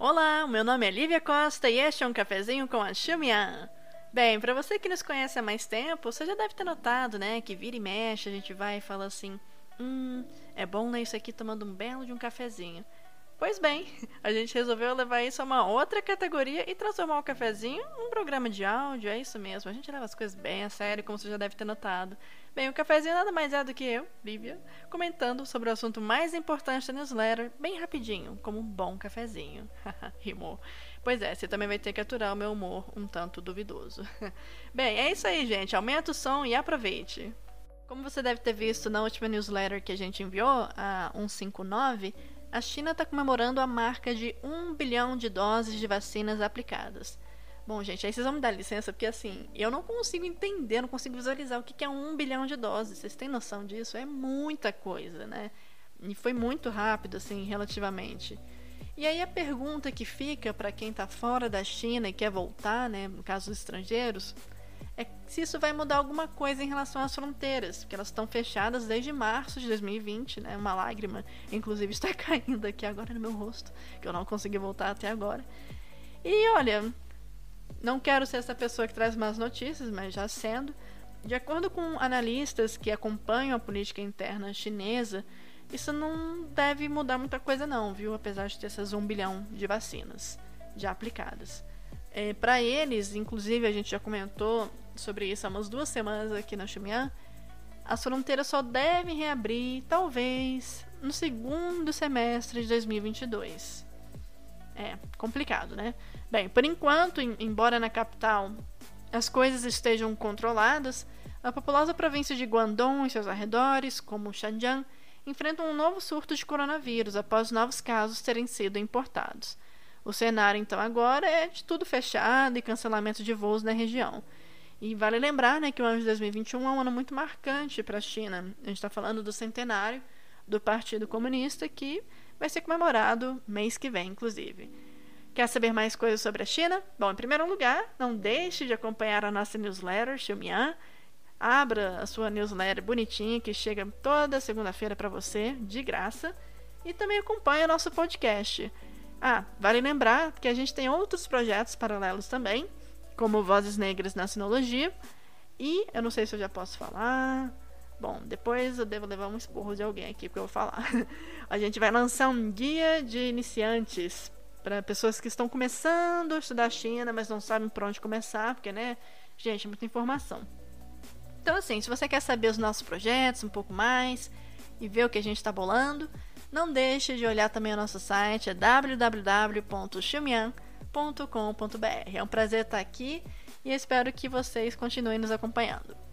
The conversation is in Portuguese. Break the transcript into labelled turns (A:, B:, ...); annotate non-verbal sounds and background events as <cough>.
A: Olá, meu nome é Lívia Costa e este é um cafezinho com a Xumian. Bem, para você que nos conhece há mais tempo, você já deve ter notado, né, que vira e mexe, a gente vai e fala assim: "Hum, é bom ler isso aqui tomando um belo de um cafezinho". Pois bem, <laughs> a gente resolveu levar isso a uma outra categoria e transformar o cafezinho num programa de áudio, é isso mesmo. A gente leva as coisas bem a sério, como você já deve ter notado. Bem, o cafezinho nada mais é do que eu, Lívia, comentando sobre o assunto mais importante da newsletter, bem rapidinho, como um bom cafezinho. <laughs> Rimou. Pois é, você também vai ter que aturar o meu humor um tanto duvidoso. <laughs> bem, é isso aí, gente. Aumenta o som e aproveite. Como você deve ter visto na última newsletter que a gente enviou, a 159, a China está comemorando a marca de 1 bilhão de doses de vacinas aplicadas. Bom, gente, aí vocês vão me dar licença, porque assim, eu não consigo entender, não consigo visualizar o que é 1 bilhão de doses. Vocês têm noção disso? É muita coisa, né? E foi muito rápido, assim, relativamente. E aí a pergunta que fica para quem está fora da China e quer voltar, né, no caso dos estrangeiros, é se isso vai mudar alguma coisa em relação às fronteiras, porque elas estão fechadas desde março de 2020, né? Uma lágrima, inclusive, <laughs> está caindo aqui agora no meu rosto, que eu não consegui voltar até agora. E olha, não quero ser essa pessoa que traz más notícias, mas já sendo, de acordo com analistas que acompanham a política interna chinesa, isso não deve mudar muita coisa não, viu? Apesar de ter essas 1 bilhão de vacinas já aplicadas. É, para eles, inclusive a gente já comentou sobre isso há umas duas semanas aqui na Xumian, as fronteiras só devem reabrir, talvez, no segundo semestre de 2022. É, complicado, né? Bem, por enquanto, embora na capital as coisas estejam controladas, a populosa província de Guangdong e seus arredores, como Xinjiang, enfrentam um novo surto de coronavírus após novos casos terem sido importados. O cenário, então, agora é de tudo fechado e cancelamento de voos na região. E vale lembrar né, que o ano de 2021 é um ano muito marcante para a China. A gente está falando do centenário do Partido Comunista, que vai ser comemorado mês que vem, inclusive. Quer saber mais coisas sobre a China? Bom, em primeiro lugar, não deixe de acompanhar a nossa newsletter, Xiumian. Abra a sua newsletter bonitinha que chega toda segunda-feira para você, de graça. E também acompanhe o nosso podcast. Ah, vale lembrar que a gente tem outros projetos paralelos também, como Vozes Negras na Sinologia. E eu não sei se eu já posso falar. Bom, depois eu devo levar um esporro de alguém aqui porque eu vou falar. <laughs> a gente vai lançar um guia de iniciantes para pessoas que estão começando a estudar China, mas não sabem por onde começar, porque, né, gente, é muita informação. Então, assim, se você quer saber os nossos projetos um pouco mais e ver o que a gente está bolando, não deixe de olhar também o nosso site, é www.xumian.com.br. É um prazer estar aqui e espero que vocês continuem nos acompanhando.